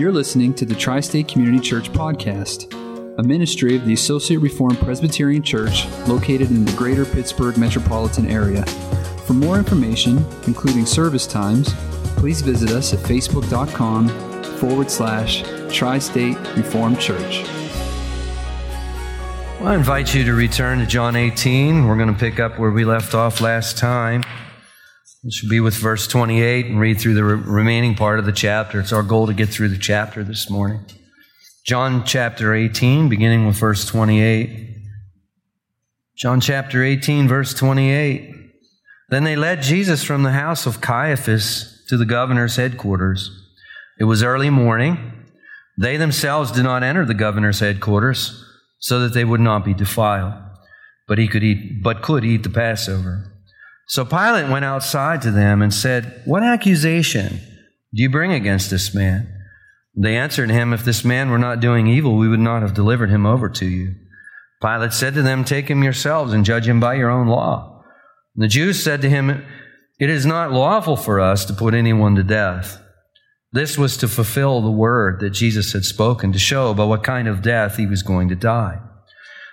You're listening to the Tri State Community Church Podcast, a ministry of the Associate Reformed Presbyterian Church located in the greater Pittsburgh metropolitan area. For more information, including service times, please visit us at facebook.com forward slash Tri State Reformed Church. Well, I invite you to return to John 18. We're going to pick up where we left off last time. It should be with verse 28 and read through the re- remaining part of the chapter. It's our goal to get through the chapter this morning. John chapter 18, beginning with verse 28. John chapter 18, verse 28. Then they led Jesus from the house of Caiaphas to the governor's headquarters. It was early morning. They themselves did not enter the governor's headquarters so that they would not be defiled, but he could eat, but could eat the Passover. So Pilate went outside to them and said, What accusation do you bring against this man? They answered him, If this man were not doing evil, we would not have delivered him over to you. Pilate said to them, Take him yourselves and judge him by your own law. And the Jews said to him, It is not lawful for us to put anyone to death. This was to fulfill the word that Jesus had spoken to show by what kind of death he was going to die.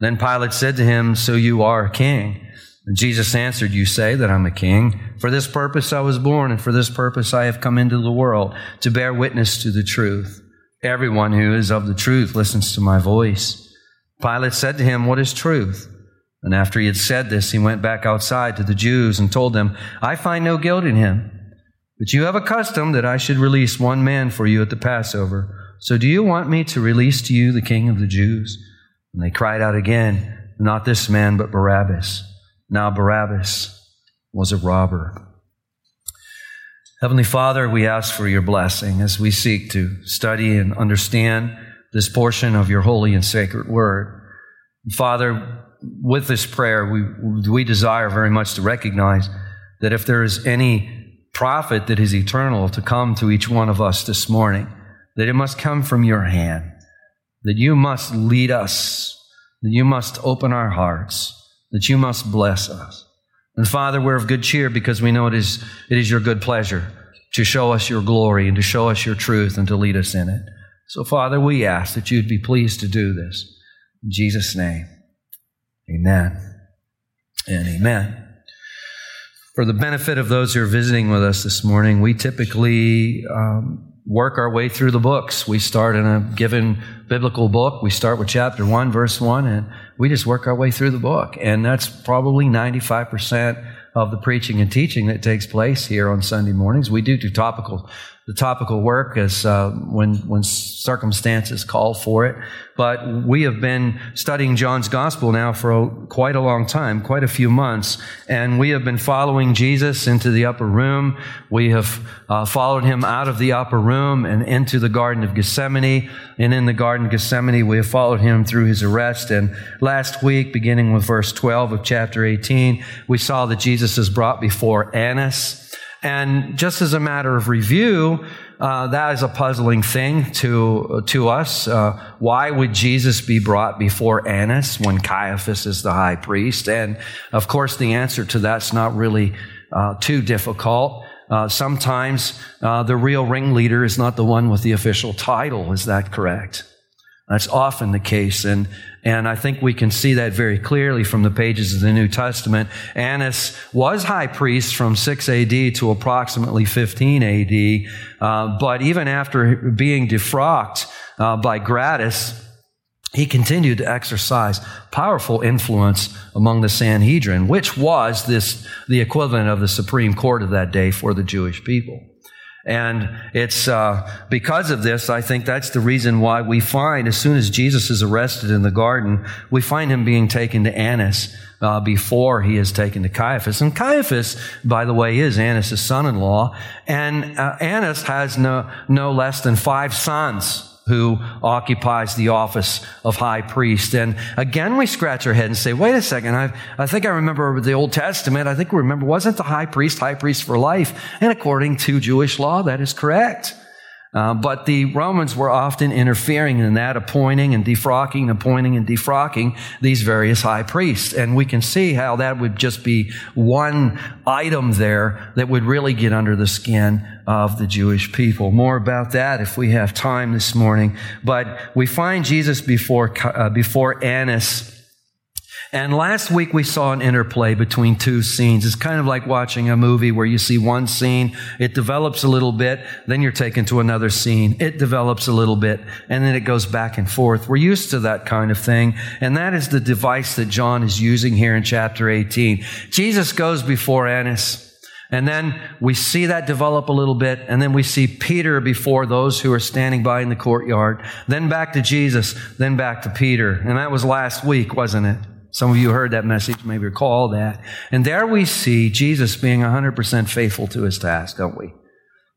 Then Pilate said to him, So you are a king? And Jesus answered, You say that I'm a king. For this purpose I was born, and for this purpose I have come into the world, to bear witness to the truth. Everyone who is of the truth listens to my voice. Pilate said to him, What is truth? And after he had said this, he went back outside to the Jews and told them, I find no guilt in him. But you have a custom that I should release one man for you at the Passover. So do you want me to release to you the king of the Jews? And they cried out again, Not this man, but Barabbas. Now Barabbas was a robber. Heavenly Father, we ask for your blessing as we seek to study and understand this portion of your holy and sacred word. Father, with this prayer, we, we desire very much to recognize that if there is any profit that is eternal to come to each one of us this morning, that it must come from your hand that you must lead us, that you must open our hearts, that you must bless us. And Father, we're of good cheer because we know it is, it is your good pleasure to show us your glory and to show us your truth and to lead us in it. So, Father, we ask that you'd be pleased to do this. In Jesus' name, amen and amen. For the benefit of those who are visiting with us this morning, we typically um, work our way through the books. We start in a given biblical book. We start with chapter 1, verse 1, and we just work our way through the book. And that's probably 95% of the preaching and teaching that takes place here on Sunday mornings. We do do topical the topical work as uh, when when circumstances call for it. But we have been studying John's gospel now for a, quite a long time, quite a few months, and we have been following Jesus into the upper room. We have uh, followed him out of the upper room and into the Garden of Gethsemane. And in the Garden of Gethsemane, we have followed him through his arrest. And last week, beginning with verse 12 of chapter 18, we saw that Jesus is brought before Annas. And just as a matter of review, uh, that is a puzzling thing to to us. Uh, why would Jesus be brought before Annas when Caiaphas is the high priest? And of course, the answer to that's not really uh, too difficult. Uh, sometimes uh, the real ringleader is not the one with the official title. Is that correct? That's often the case. And, and I think we can see that very clearly from the pages of the New Testament. Annas was high priest from 6 AD to approximately 15 AD. Uh, but even after being defrocked uh, by Gratus, he continued to exercise powerful influence among the Sanhedrin, which was this, the equivalent of the Supreme Court of that day for the Jewish people. And it's uh, because of this, I think that's the reason why we find, as soon as Jesus is arrested in the garden, we find him being taken to Annas uh, before he is taken to Caiaphas. And Caiaphas, by the way, is Annas' son-in-law. And uh, Annas has no, no less than five sons who occupies the office of high priest. And again, we scratch our head and say, wait a second, I, I think I remember the Old Testament. I think we remember, wasn't the high priest high priest for life? And according to Jewish law, that is correct. Uh, but the Romans were often interfering in that, appointing and defrocking, appointing and defrocking these various high priests. And we can see how that would just be one item there that would really get under the skin of the Jewish people. More about that if we have time this morning. But we find Jesus before, uh, before Annas and last week we saw an interplay between two scenes. It's kind of like watching a movie where you see one scene, it develops a little bit, then you're taken to another scene. It develops a little bit, and then it goes back and forth. We're used to that kind of thing. And that is the device that John is using here in chapter 18. Jesus goes before Annas. And then we see that develop a little bit, and then we see Peter before those who are standing by in the courtyard, then back to Jesus, then back to Peter. And that was last week, wasn't it? Some of you heard that message, maybe recall that. And there we see Jesus being 100% faithful to his task, don't we?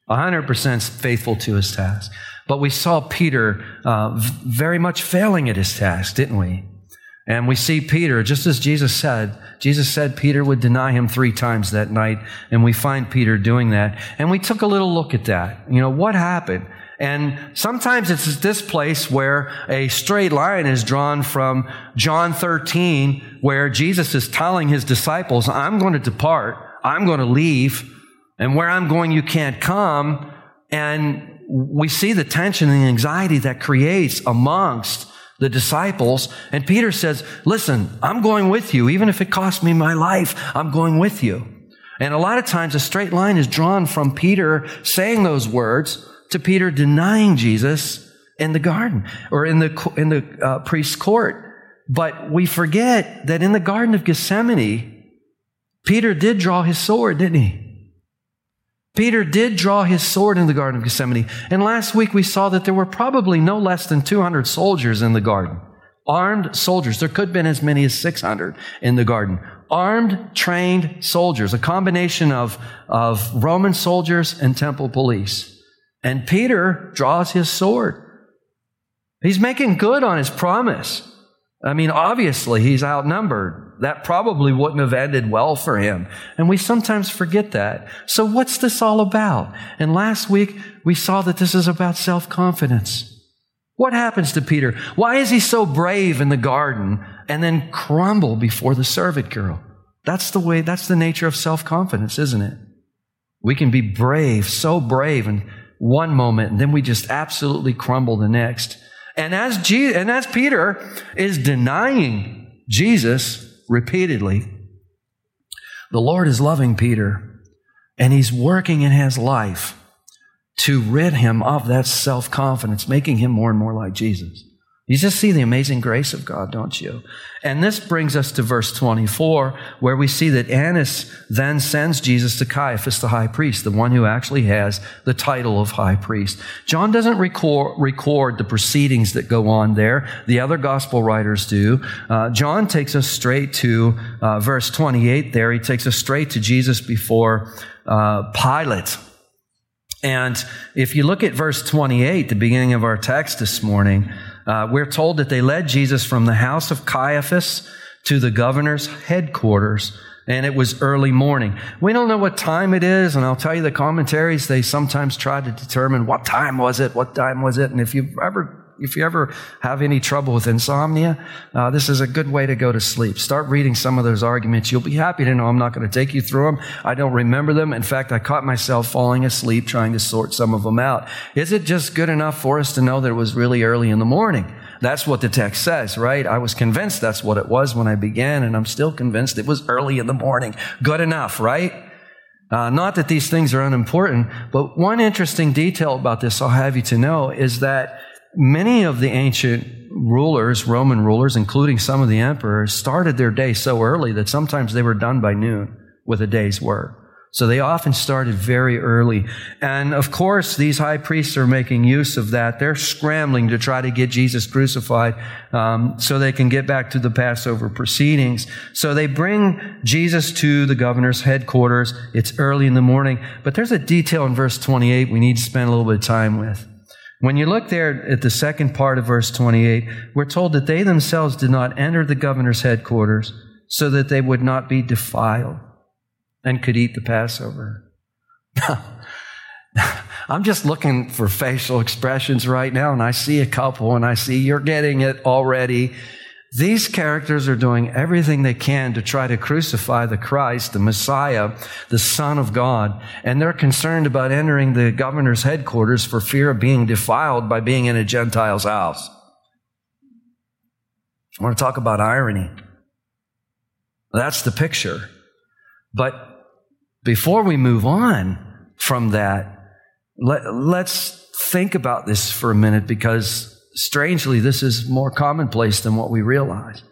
100% faithful to his task. But we saw Peter uh, very much failing at his task, didn't we? And we see Peter, just as Jesus said, Jesus said Peter would deny him three times that night, and we find Peter doing that. And we took a little look at that. You know, what happened? And sometimes it's this place where a straight line is drawn from John 13, where Jesus is telling his disciples, I'm going to depart, I'm going to leave, and where I'm going, you can't come. And we see the tension and the anxiety that creates amongst the disciples. And Peter says, Listen, I'm going with you. Even if it costs me my life, I'm going with you. And a lot of times a straight line is drawn from Peter saying those words to Peter denying Jesus in the garden or in the, in the uh, priest's court. But we forget that in the Garden of Gethsemane, Peter did draw his sword, didn't he? Peter did draw his sword in the Garden of Gethsemane. And last week we saw that there were probably no less than 200 soldiers in the garden. Armed soldiers. There could have been as many as 600 in the garden. Armed, trained soldiers. A combination of, of Roman soldiers and temple police. And Peter draws his sword. He's making good on his promise. I mean, obviously, he's outnumbered. That probably wouldn't have ended well for him. And we sometimes forget that. So, what's this all about? And last week, we saw that this is about self confidence. What happens to Peter? Why is he so brave in the garden and then crumble before the servant girl? That's the way, that's the nature of self confidence, isn't it? We can be brave, so brave, and one moment, and then we just absolutely crumble the next. And as, Jesus, and as Peter is denying Jesus repeatedly, the Lord is loving Peter, and he's working in his life to rid him of that self confidence, making him more and more like Jesus. You just see the amazing grace of God, don't you? And this brings us to verse 24, where we see that Annas then sends Jesus to Caiaphas, the high priest, the one who actually has the title of high priest. John doesn't record, record the proceedings that go on there. The other gospel writers do. Uh, John takes us straight to uh, verse 28 there. He takes us straight to Jesus before uh, Pilate. And if you look at verse 28, the beginning of our text this morning, uh, we're told that they led Jesus from the house of Caiaphas to the governor's headquarters, and it was early morning. We don't know what time it is, and I'll tell you the commentaries, they sometimes try to determine what time was it, what time was it, and if you've ever if you ever have any trouble with insomnia, uh, this is a good way to go to sleep. Start reading some of those arguments. You'll be happy to know I'm not going to take you through them. I don't remember them. In fact, I caught myself falling asleep trying to sort some of them out. Is it just good enough for us to know that it was really early in the morning? That's what the text says, right? I was convinced that's what it was when I began, and I'm still convinced it was early in the morning. Good enough, right? Uh, not that these things are unimportant, but one interesting detail about this I'll have you to know is that many of the ancient rulers, Roman rulers, including some of the emperors, started their day so early that sometimes they were done by noon with a day's work. So they often started very early. And of course, these high priests are making use of that. They're scrambling to try to get Jesus crucified um, so they can get back to the Passover proceedings. So they bring Jesus to the governor's headquarters. It's early in the morning. But there's a detail in verse 28 we need to spend a little bit of time with. When you look there at the second part of verse 28, we're told that they themselves did not enter the governor's headquarters so that they would not be defiled and could eat the Passover. I'm just looking for facial expressions right now, and I see a couple, and I see you're getting it already. These characters are doing everything they can to try to crucify the Christ, the Messiah, the Son of God, and they're concerned about entering the governor's headquarters for fear of being defiled by being in a Gentile's house. I want to talk about irony. That's the picture. But before we move on from that, let, us think about this for a minute because strangely, this is more commonplace than what we realize.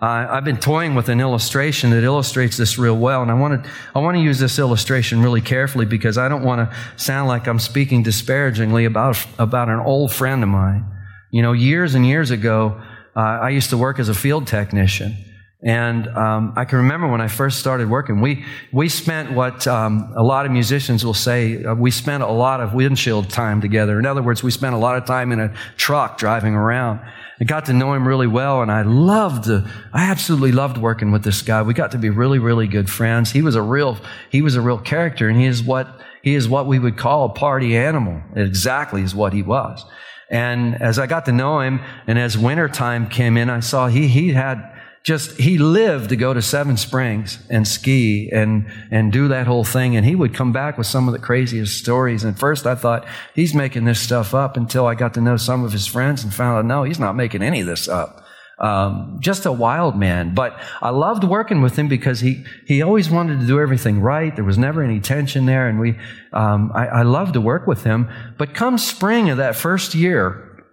Uh, I've been toying with an illustration that illustrates this real well, and I want to I want to use this illustration really carefully because I don't want to sound like I'm speaking disparagingly about about an old friend of mine. You know, years and years ago, uh, I used to work as a field technician, and um, I can remember when I first started working, we, we spent what um, a lot of musicians will say, uh, we spent a lot of windshield time together. In other words, we spent a lot of time in a truck driving around. I got to know him really well, and I loved, I absolutely loved working with this guy. We got to be really, really good friends. He was a real, he was a real character, and he is what, he is what we would call a party animal. Exactly is what he was. And as I got to know him, and as winter time came in, I saw he, he had, just he lived to go to Seven Springs and ski and and do that whole thing. And he would come back with some of the craziest stories. And first I thought he's making this stuff up until I got to know some of his friends and found out no, he's not making any of this up. Um, just a wild man. But I loved working with him because he he always wanted to do everything right. There was never any tension there, and we um, I, I loved to work with him. But come spring of that first year,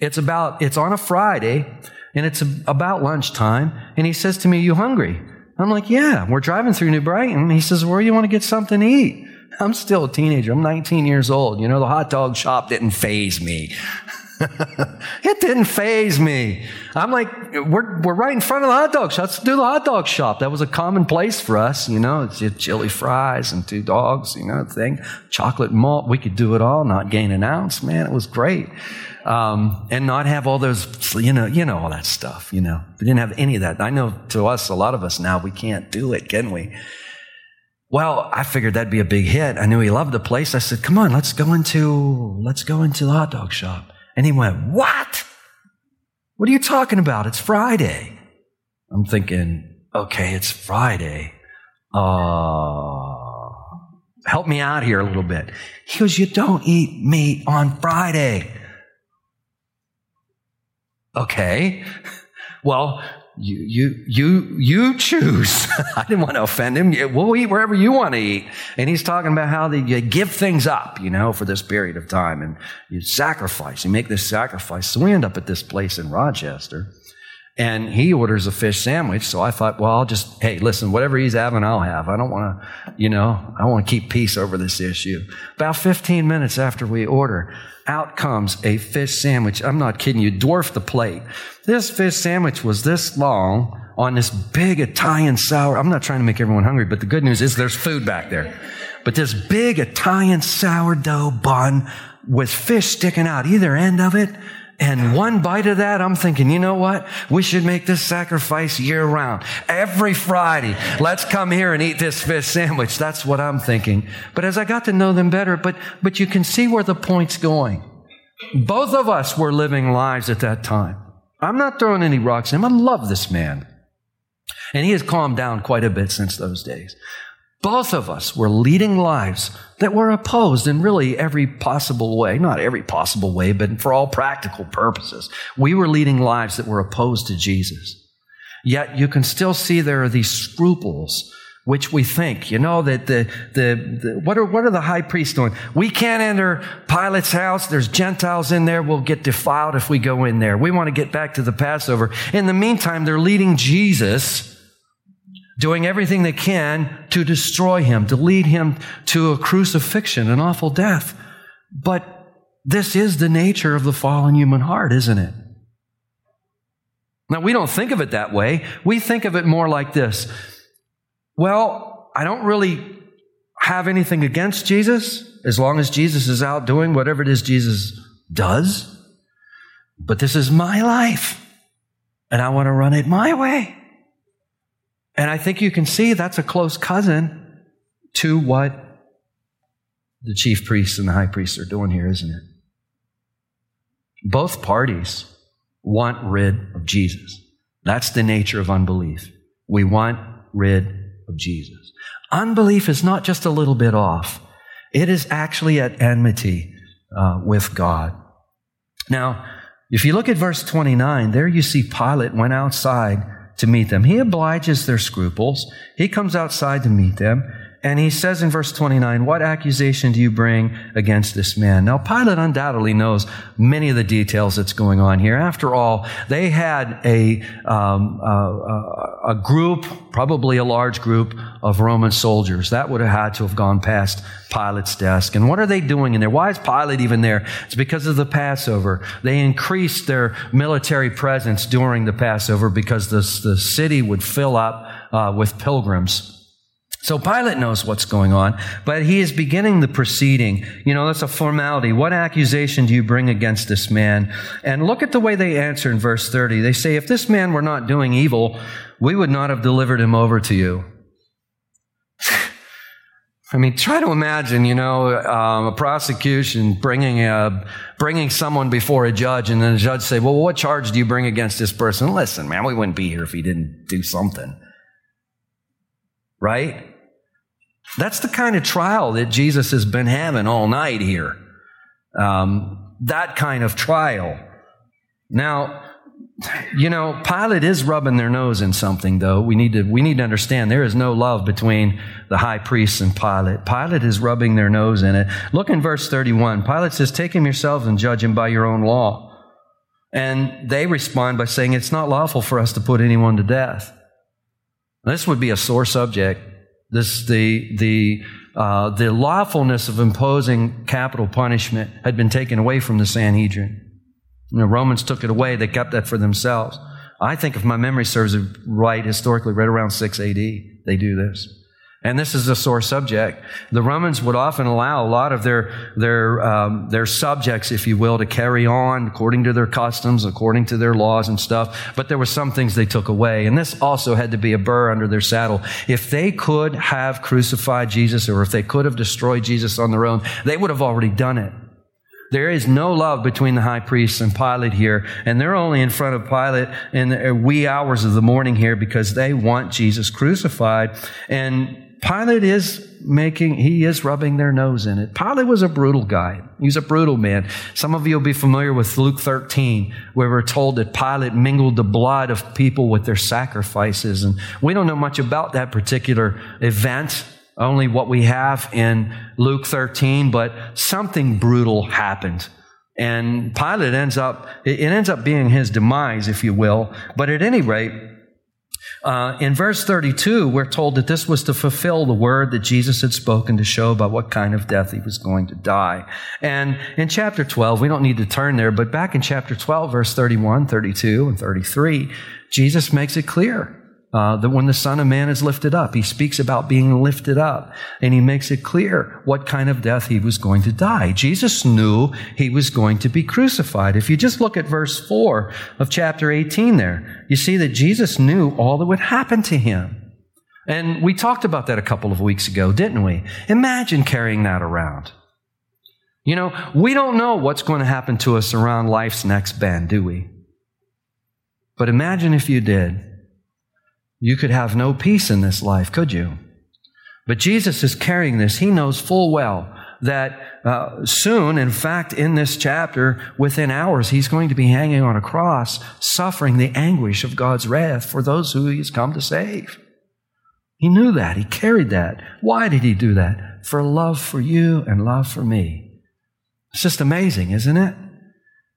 it's about it's on a Friday and it's about lunchtime, and he says to me, You hungry? I'm like, Yeah, we're driving through New Brighton. He says, Where do you want to get something to eat? I'm still a teenager. I'm 19 years old. You know, the hot dog shop didn't phase me. it didn't phase me. I'm like, we're, we're right in front of the hot dog shop. Let's do the hot dog shop. That was a common place for us, you know, it's chili fries and two dogs, you know, thing, chocolate malt. We could do it all, not gain an ounce. Man, it was great um, and not have all those, you know, you know, all that stuff, you know. We didn't have any of that. I know to us, a lot of us now, we can't do it, can we? Well, I figured that'd be a big hit. I knew he loved the place. I said, come on, let's go into, let's go into the hot dog shop. And he went, what? What are you talking about? It's Friday. I'm thinking, okay, it's Friday. Uh, help me out here a little bit. He goes, you don't eat meat on Friday. Okay. Well, you, you, you, you choose. I didn't want to offend him. We'll eat wherever you want to eat. And he's talking about how they, you give things up, you know, for this period of time and you sacrifice, you make this sacrifice. So we end up at this place in Rochester and he orders a fish sandwich. So I thought, well, I'll just, hey, listen, whatever he's having, I'll have. I don't want to, you know, I want to keep peace over this issue. About 15 minutes after we order, out comes a fish sandwich. I'm not kidding you, dwarfed the plate. This fish sandwich was this long on this big Italian sour. I'm not trying to make everyone hungry, but the good news is there's food back there. But this big Italian sourdough bun with fish sticking out either end of it. And one bite of that, I'm thinking, you know what? We should make this sacrifice year round. Every Friday, let's come here and eat this fish sandwich. That's what I'm thinking. But as I got to know them better, but, but you can see where the point's going. Both of us were living lives at that time. I'm not throwing any rocks at him. I love this man. And he has calmed down quite a bit since those days. Both of us were leading lives that were opposed in really every possible way. Not every possible way, but for all practical purposes. We were leading lives that were opposed to Jesus. Yet you can still see there are these scruples which we think, you know, that the, the, the, what are, what are the high priests doing? We can't enter Pilate's house. There's Gentiles in there. We'll get defiled if we go in there. We want to get back to the Passover. In the meantime, they're leading Jesus doing everything they can to destroy him, to lead him to a crucifixion, an awful death. But this is the nature of the fallen human heart, isn't it? Now, we don't think of it that way. We think of it more like this. Well, I don't really have anything against Jesus as long as Jesus is out doing whatever it is Jesus does. But this is my life and I want to run it my way. And I think you can see that's a close cousin to what the chief priests and the high priests are doing here, isn't it? Both parties want rid of Jesus. That's the nature of unbelief. We want rid of Jesus. Unbelief is not just a little bit off. It is actually at enmity uh, with God. Now, if you look at verse 29, there you see Pilate went outside to meet them. He obliges their scruples. He comes outside to meet them. And he says in verse 29, What accusation do you bring against this man? Now, Pilate undoubtedly knows many of the details that's going on here. After all, they had a, um, a, a group, probably a large group of Roman soldiers. That would have had to have gone past Pilate's desk. And what are they doing in there? Why is Pilate even there? It's because of the Passover. They increased their military presence during the Passover because the, the city would fill up uh, with pilgrims. So Pilate knows what's going on, but he is beginning the proceeding. You know, that's a formality. What accusation do you bring against this man? And look at the way they answer in verse 30. They say, if this man were not doing evil, we would not have delivered him over to you. I mean, try to imagine, you know, um, a prosecution bringing a, bringing someone before a judge, and then the judge say, "Well, what charge do you bring against this person?" Listen, man, we wouldn't be here if he didn't do something, right? That's the kind of trial that Jesus has been having all night here. Um, that kind of trial. Now, you know, Pilate is rubbing their nose in something, though. We need to, we need to understand there is no love between the high priests and Pilate. Pilate is rubbing their nose in it. Look in verse 31. Pilate says, Take him yourselves and judge him by your own law. And they respond by saying, It's not lawful for us to put anyone to death. This would be a sore subject this, the, the, uh, the lawfulness of imposing capital punishment had been taken away from the Sanhedrin. The Romans took it away. They kept that for themselves. I think if my memory serves right, historically, right around 6 AD, they do this. And this is a sore subject. The Romans would often allow a lot of their, their, um, their subjects, if you will, to carry on according to their customs, according to their laws and stuff. But there were some things they took away. And this also had to be a burr under their saddle. If they could have crucified Jesus or if they could have destroyed Jesus on their own, they would have already done it. There is no love between the high priest and Pilate here, and they're only in front of Pilate in the wee hours of the morning here because they want Jesus crucified. And Pilate is making, he is rubbing their nose in it. Pilate was a brutal guy. He's a brutal man. Some of you will be familiar with Luke 13, where we're told that Pilate mingled the blood of people with their sacrifices. And we don't know much about that particular event, only what we have in Luke 13, but something brutal happened. And Pilate ends up, it ends up being his demise, if you will. But at any rate, uh, in verse 32, we're told that this was to fulfill the word that Jesus had spoken to show about what kind of death he was going to die. And in chapter 12, we don't need to turn there, but back in chapter 12, verse 31, 32, and 33, Jesus makes it clear uh, that when the Son of Man is lifted up, he speaks about being lifted up, and he makes it clear what kind of death he was going to die. Jesus knew he was going to be crucified. If you just look at verse 4 of chapter 18 there, you see that Jesus knew all that would happen to him. And we talked about that a couple of weeks ago, didn't we? Imagine carrying that around. You know, we don't know what's going to happen to us around life's next bend, do we? But imagine if you did. You could have no peace in this life, could you? But Jesus is carrying this. He knows full well that uh, soon, in fact, in this chapter, within hours, he's going to be hanging on a cross, suffering the anguish of God's wrath for those who he's come to save. He knew that. He carried that. Why did he do that? For love for you and love for me. It's just amazing, isn't it?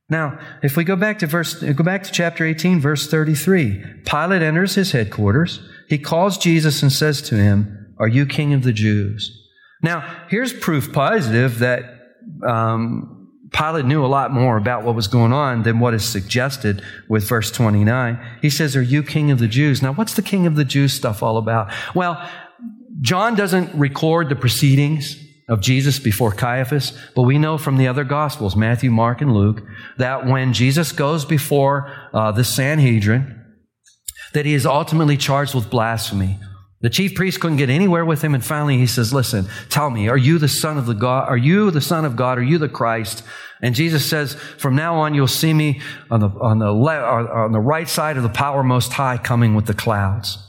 Now, if we go back to verse, go back to chapter 18, verse 33, Pilate enters his headquarters. He calls Jesus and says to him, Are you king of the Jews? Now, here's proof positive that um, Pilate knew a lot more about what was going on than what is suggested with verse 29. He says, Are you king of the Jews? Now, what's the king of the Jews stuff all about? Well, John doesn't record the proceedings of Jesus before Caiaphas, but we know from the other Gospels, Matthew, Mark, and Luke, that when Jesus goes before uh, the Sanhedrin, that he is ultimately charged with blasphemy. The chief priest couldn't get anywhere with him, and finally he says, "Listen, tell me, are you the son of the God? Are you the son of God? Are you the Christ?" And Jesus says, "From now on, you'll see me on the on the le- on the right side of the power most high, coming with the clouds."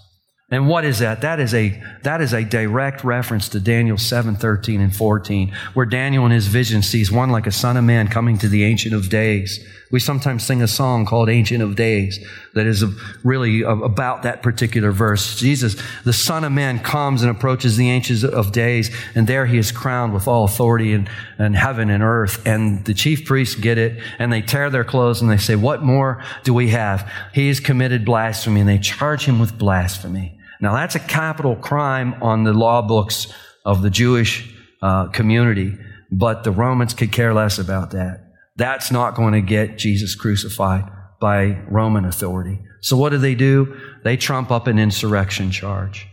And what is that? That is a, that is a direct reference to Daniel 7, 13 and 14, where Daniel in his vision sees one like a son of man coming to the Ancient of Days. We sometimes sing a song called Ancient of Days that is really about that particular verse. Jesus, the Son of Man, comes and approaches the Ancient of Days, and there he is crowned with all authority in, in heaven and earth. And the chief priests get it, and they tear their clothes and they say, What more do we have? He has committed blasphemy, and they charge him with blasphemy. Now, that's a capital crime on the law books of the Jewish uh, community, but the Romans could care less about that. That's not going to get Jesus crucified by Roman authority. So, what do they do? They trump up an insurrection charge.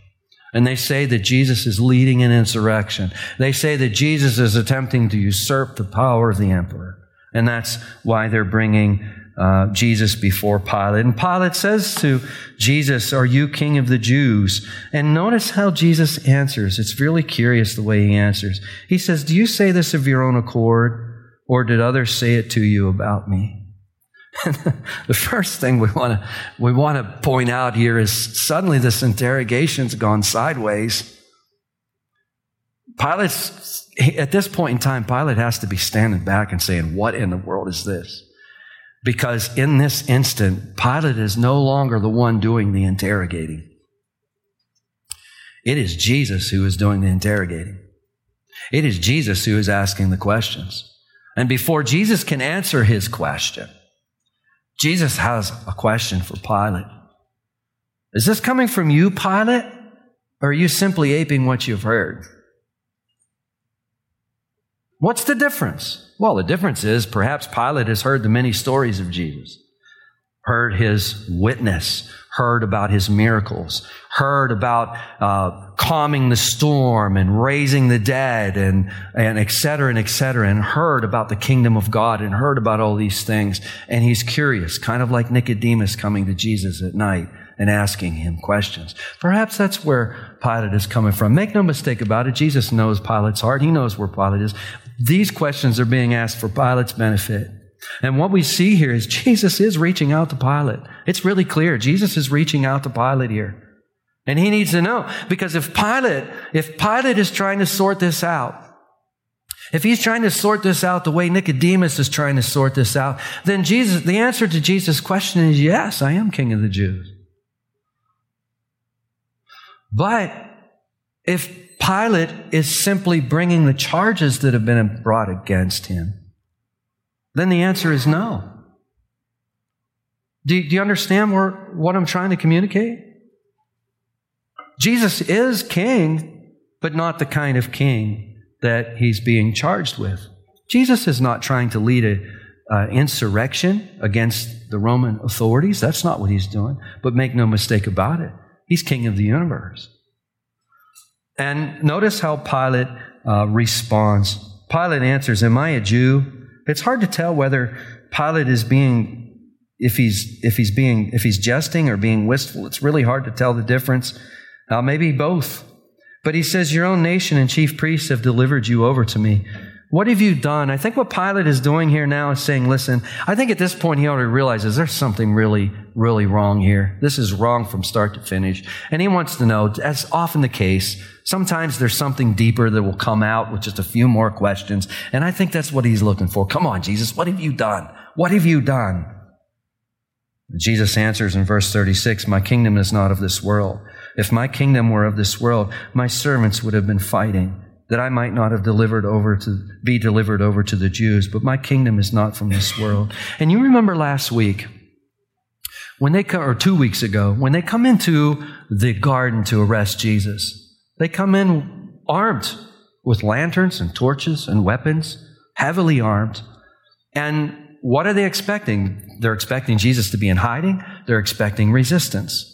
And they say that Jesus is leading an insurrection. They say that Jesus is attempting to usurp the power of the emperor. And that's why they're bringing uh, Jesus before Pilate. And Pilate says to Jesus, Are you king of the Jews? And notice how Jesus answers. It's really curious the way he answers. He says, Do you say this of your own accord, or did others say it to you about me? the first thing we want to we want to point out here is suddenly this interrogation's gone sideways. Pilate's at this point in time, Pilate has to be standing back and saying, What in the world is this? Because in this instant, Pilate is no longer the one doing the interrogating. It is Jesus who is doing the interrogating. It is Jesus who is asking the questions. And before Jesus can answer his question, Jesus has a question for Pilate. Is this coming from you, Pilate? Or are you simply aping what you've heard? What's the difference? Well, the difference is perhaps Pilate has heard the many stories of Jesus, heard his witness, heard about his miracles, heard about uh, calming the storm and raising the dead and, and et cetera and et cetera, and heard about the kingdom of God and heard about all these things. And he's curious, kind of like Nicodemus coming to Jesus at night and asking him questions. Perhaps that's where Pilate is coming from. Make no mistake about it. Jesus knows Pilate's heart. He knows where Pilate is. These questions are being asked for Pilate's benefit. And what we see here is Jesus is reaching out to Pilate. It's really clear. Jesus is reaching out to Pilate here. And he needs to know because if Pilate, if Pilate is trying to sort this out, if he's trying to sort this out the way Nicodemus is trying to sort this out, then Jesus, the answer to Jesus' question is yes, I am king of the Jews. But if Pilate is simply bringing the charges that have been brought against him, then the answer is no. Do, do you understand where, what I'm trying to communicate? Jesus is king, but not the kind of king that he's being charged with. Jesus is not trying to lead an insurrection against the Roman authorities. That's not what he's doing. But make no mistake about it, he's king of the universe. And notice how Pilate uh, responds. Pilate answers, Am I a Jew? It's hard to tell whether Pilate is being, if he's, if he's being, if he's jesting or being wistful. It's really hard to tell the difference. Uh, maybe both. But he says, Your own nation and chief priests have delivered you over to me. What have you done? I think what Pilate is doing here now is saying, listen, I think at this point he already realizes there's something really, really wrong here. This is wrong from start to finish. And he wants to know, as often the case, sometimes there's something deeper that will come out with just a few more questions. And I think that's what he's looking for. Come on, Jesus, what have you done? What have you done? Jesus answers in verse 36, My kingdom is not of this world. If my kingdom were of this world, my servants would have been fighting that I might not have delivered over to be delivered over to the Jews, but my kingdom is not from this world. And you remember last week when they come, or two weeks ago, when they come into the garden to arrest Jesus, they come in armed with lanterns and torches and weapons, heavily armed. And what are they expecting? They're expecting Jesus to be in hiding. They're expecting resistance.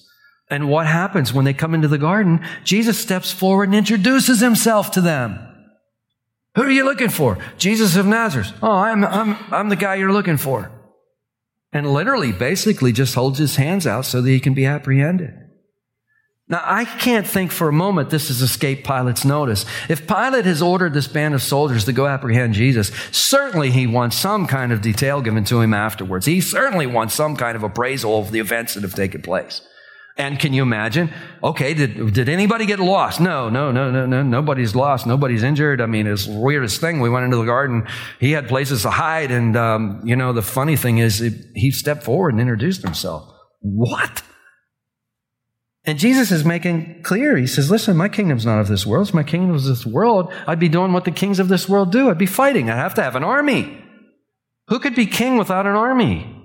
And what happens when they come into the garden? Jesus steps forward and introduces himself to them. Who are you looking for? Jesus of Nazareth. Oh, I'm, I'm, I'm the guy you're looking for. And literally, basically, just holds his hands out so that he can be apprehended. Now, I can't think for a moment this has escaped Pilate's notice. If Pilate has ordered this band of soldiers to go apprehend Jesus, certainly he wants some kind of detail given to him afterwards. He certainly wants some kind of appraisal of the events that have taken place. And can you imagine? Okay, did, did anybody get lost? No, no, no, no, no. Nobody's lost. Nobody's injured. I mean, it's the weirdest thing. We went into the garden. He had places to hide. And, um, you know, the funny thing is it, he stepped forward and introduced himself. What? And Jesus is making clear. He says, listen, my kingdom's not of this world. If my kingdom was this world, I'd be doing what the kings of this world do. I'd be fighting. I'd have to have an army. Who could be king without an army?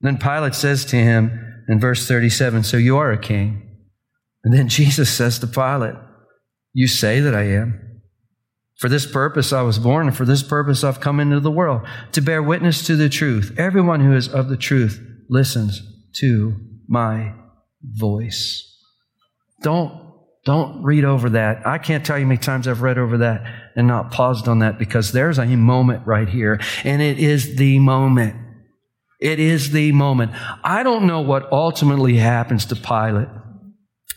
Then Pilate says to him in verse 37, So you are a king. And then Jesus says to Pilate, You say that I am. For this purpose I was born, and for this purpose I've come into the world, to bear witness to the truth. Everyone who is of the truth listens to my voice. Don't don't read over that. I can't tell you how many times I've read over that and not paused on that because there's a moment right here, and it is the moment. It is the moment. I don't know what ultimately happens to Pilate,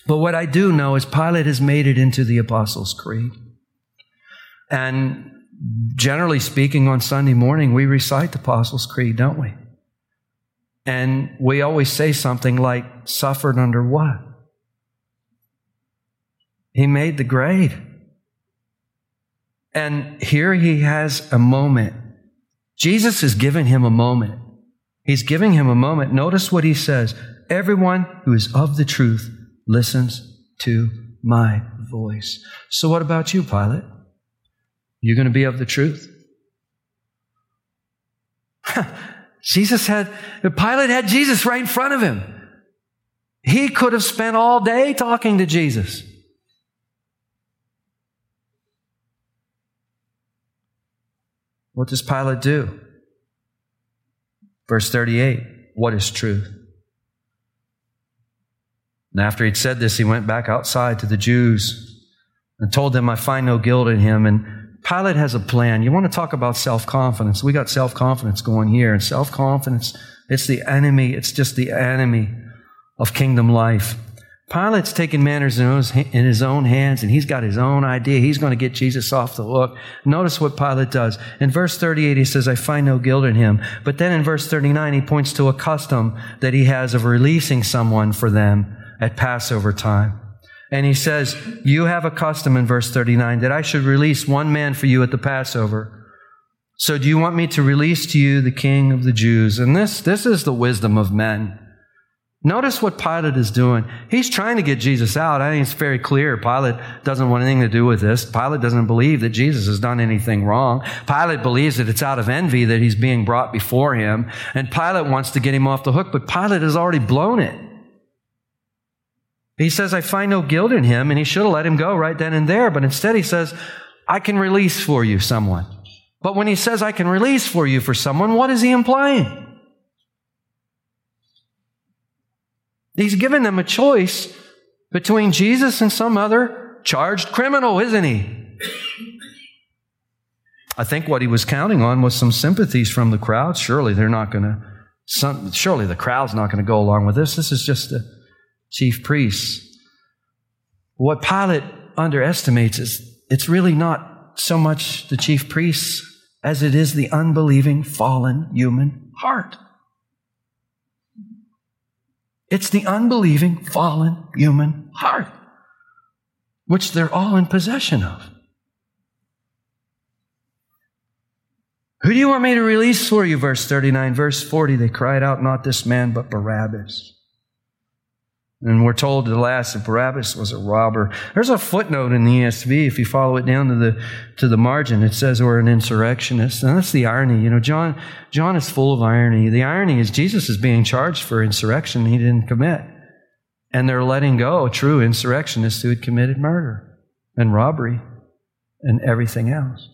but what I do know is Pilate has made it into the Apostles' Creed. And generally speaking, on Sunday morning, we recite the Apostles' Creed, don't we? And we always say something like, suffered under what? He made the grade. And here he has a moment. Jesus has given him a moment. He's giving him a moment. Notice what he says Everyone who is of the truth listens to my voice. So, what about you, Pilate? You're going to be of the truth? Jesus had, Pilate had Jesus right in front of him. He could have spent all day talking to Jesus. What does Pilate do? Verse 38 What is truth? And after he'd said this, he went back outside to the Jews and told them, I find no guilt in him. And Pilate has a plan. You want to talk about self confidence? We got self confidence going here. And self confidence, it's the enemy, it's just the enemy of kingdom life. Pilate's taking matters in his own hands and he's got his own idea. He's going to get Jesus off the hook. Notice what Pilate does. In verse 38, he says, I find no guilt in him. But then in verse 39, he points to a custom that he has of releasing someone for them at Passover time. And he says, You have a custom in verse 39 that I should release one man for you at the Passover. So do you want me to release to you the king of the Jews? And this, this is the wisdom of men. Notice what Pilate is doing. He's trying to get Jesus out. I think it's very clear. Pilate doesn't want anything to do with this. Pilate doesn't believe that Jesus has done anything wrong. Pilate believes that it's out of envy that he's being brought before him. And Pilate wants to get him off the hook, but Pilate has already blown it. He says, I find no guilt in him, and he should have let him go right then and there. But instead, he says, I can release for you someone. But when he says, I can release for you for someone, what is he implying? He's given them a choice between Jesus and some other charged criminal, isn't he? I think what he was counting on was some sympathies from the crowd. Surely they're not going to, surely the crowd's not going to go along with this. This is just the chief priests. What Pilate underestimates is it's really not so much the chief priests as it is the unbelieving, fallen human heart. It's the unbelieving, fallen human heart, which they're all in possession of. Who do you want me to release for you? Verse 39. Verse 40, they cried out, Not this man, but Barabbas. And we're told the last that Barabbas was a robber. There's a footnote in the ESV, if you follow it down to the, to the margin, it says we're an insurrectionist. And that's the irony. You know, John, John is full of irony. The irony is Jesus is being charged for insurrection he didn't commit. And they're letting go a true insurrectionist who had committed murder and robbery and everything else.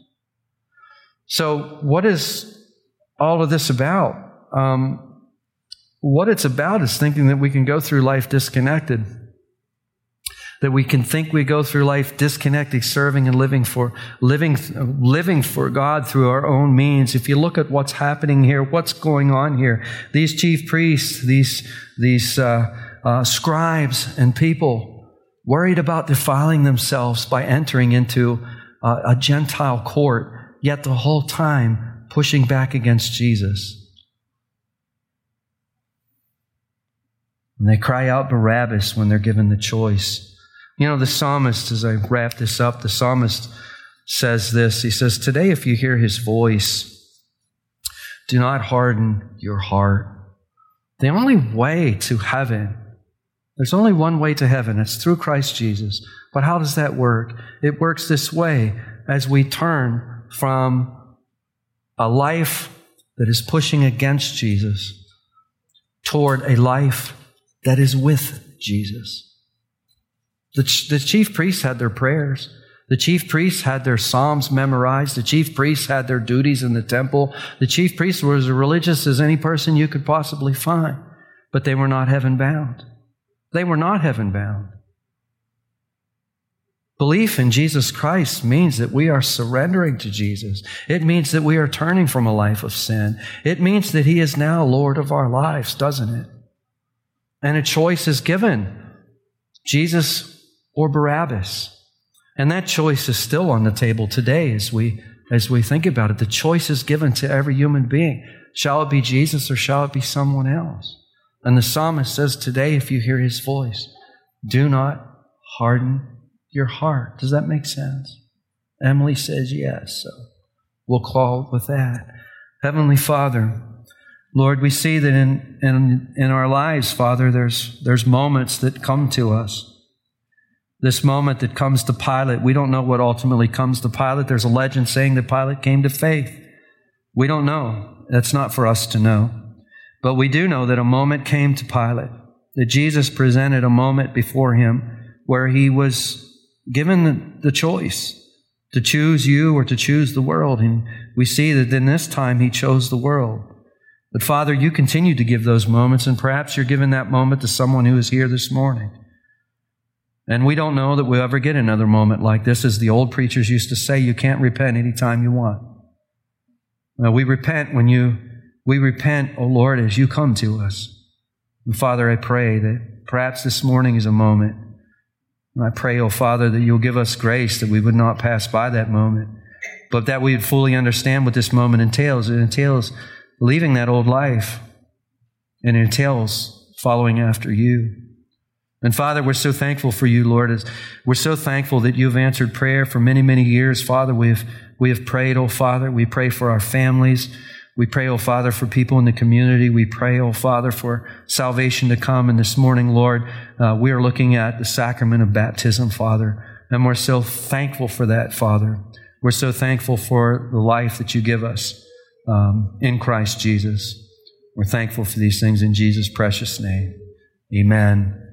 So, what is all of this about? Um, what it's about is thinking that we can go through life disconnected. That we can think we go through life disconnected, serving and living for, living, living for God through our own means. If you look at what's happening here, what's going on here, these chief priests, these, these uh, uh, scribes and people worried about defiling themselves by entering into uh, a Gentile court, yet the whole time pushing back against Jesus. And they cry out Barabbas when they're given the choice. You know, the psalmist, as I wrap this up, the psalmist says this. He says, Today, if you hear his voice, do not harden your heart. The only way to heaven, there's only one way to heaven. It's through Christ Jesus. But how does that work? It works this way as we turn from a life that is pushing against Jesus toward a life that is with Jesus. The, the chief priests had their prayers. The chief priests had their psalms memorized. The chief priests had their duties in the temple. The chief priests were as religious as any person you could possibly find, but they were not heaven bound. They were not heaven bound. Belief in Jesus Christ means that we are surrendering to Jesus. It means that we are turning from a life of sin. It means that He is now Lord of our lives, doesn't it? And a choice is given Jesus or Barabbas. And that choice is still on the table today as we, as we think about it. The choice is given to every human being. Shall it be Jesus or shall it be someone else? And the psalmist says today, if you hear his voice, do not harden your heart. Does that make sense? Emily says yes, so we'll call with that. Heavenly Father, Lord, we see that in, in, in our lives, Father, there's, there's moments that come to us. This moment that comes to Pilate, we don't know what ultimately comes to Pilate. There's a legend saying that Pilate came to faith. We don't know. That's not for us to know. But we do know that a moment came to Pilate, that Jesus presented a moment before him where he was given the, the choice to choose you or to choose the world. And we see that in this time he chose the world. But Father, you continue to give those moments, and perhaps you're giving that moment to someone who is here this morning. And we don't know that we'll ever get another moment like this. As the old preachers used to say, you can't repent anytime you want. Now, we repent when you, we repent, O oh Lord, as you come to us. And Father, I pray that perhaps this morning is a moment. And I pray, O oh Father, that you'll give us grace that we would not pass by that moment, but that we would fully understand what this moment entails. It entails leaving that old life, and it entails following after you. And Father, we're so thankful for you, Lord. As we're so thankful that you've answered prayer for many, many years. Father, we have, we have prayed, oh Father. We pray for our families. We pray, oh Father, for people in the community. We pray, oh Father, for salvation to come. And this morning, Lord, uh, we are looking at the sacrament of baptism, Father. And we're so thankful for that, Father. We're so thankful for the life that you give us um, in Christ Jesus. We're thankful for these things in Jesus' precious name. Amen.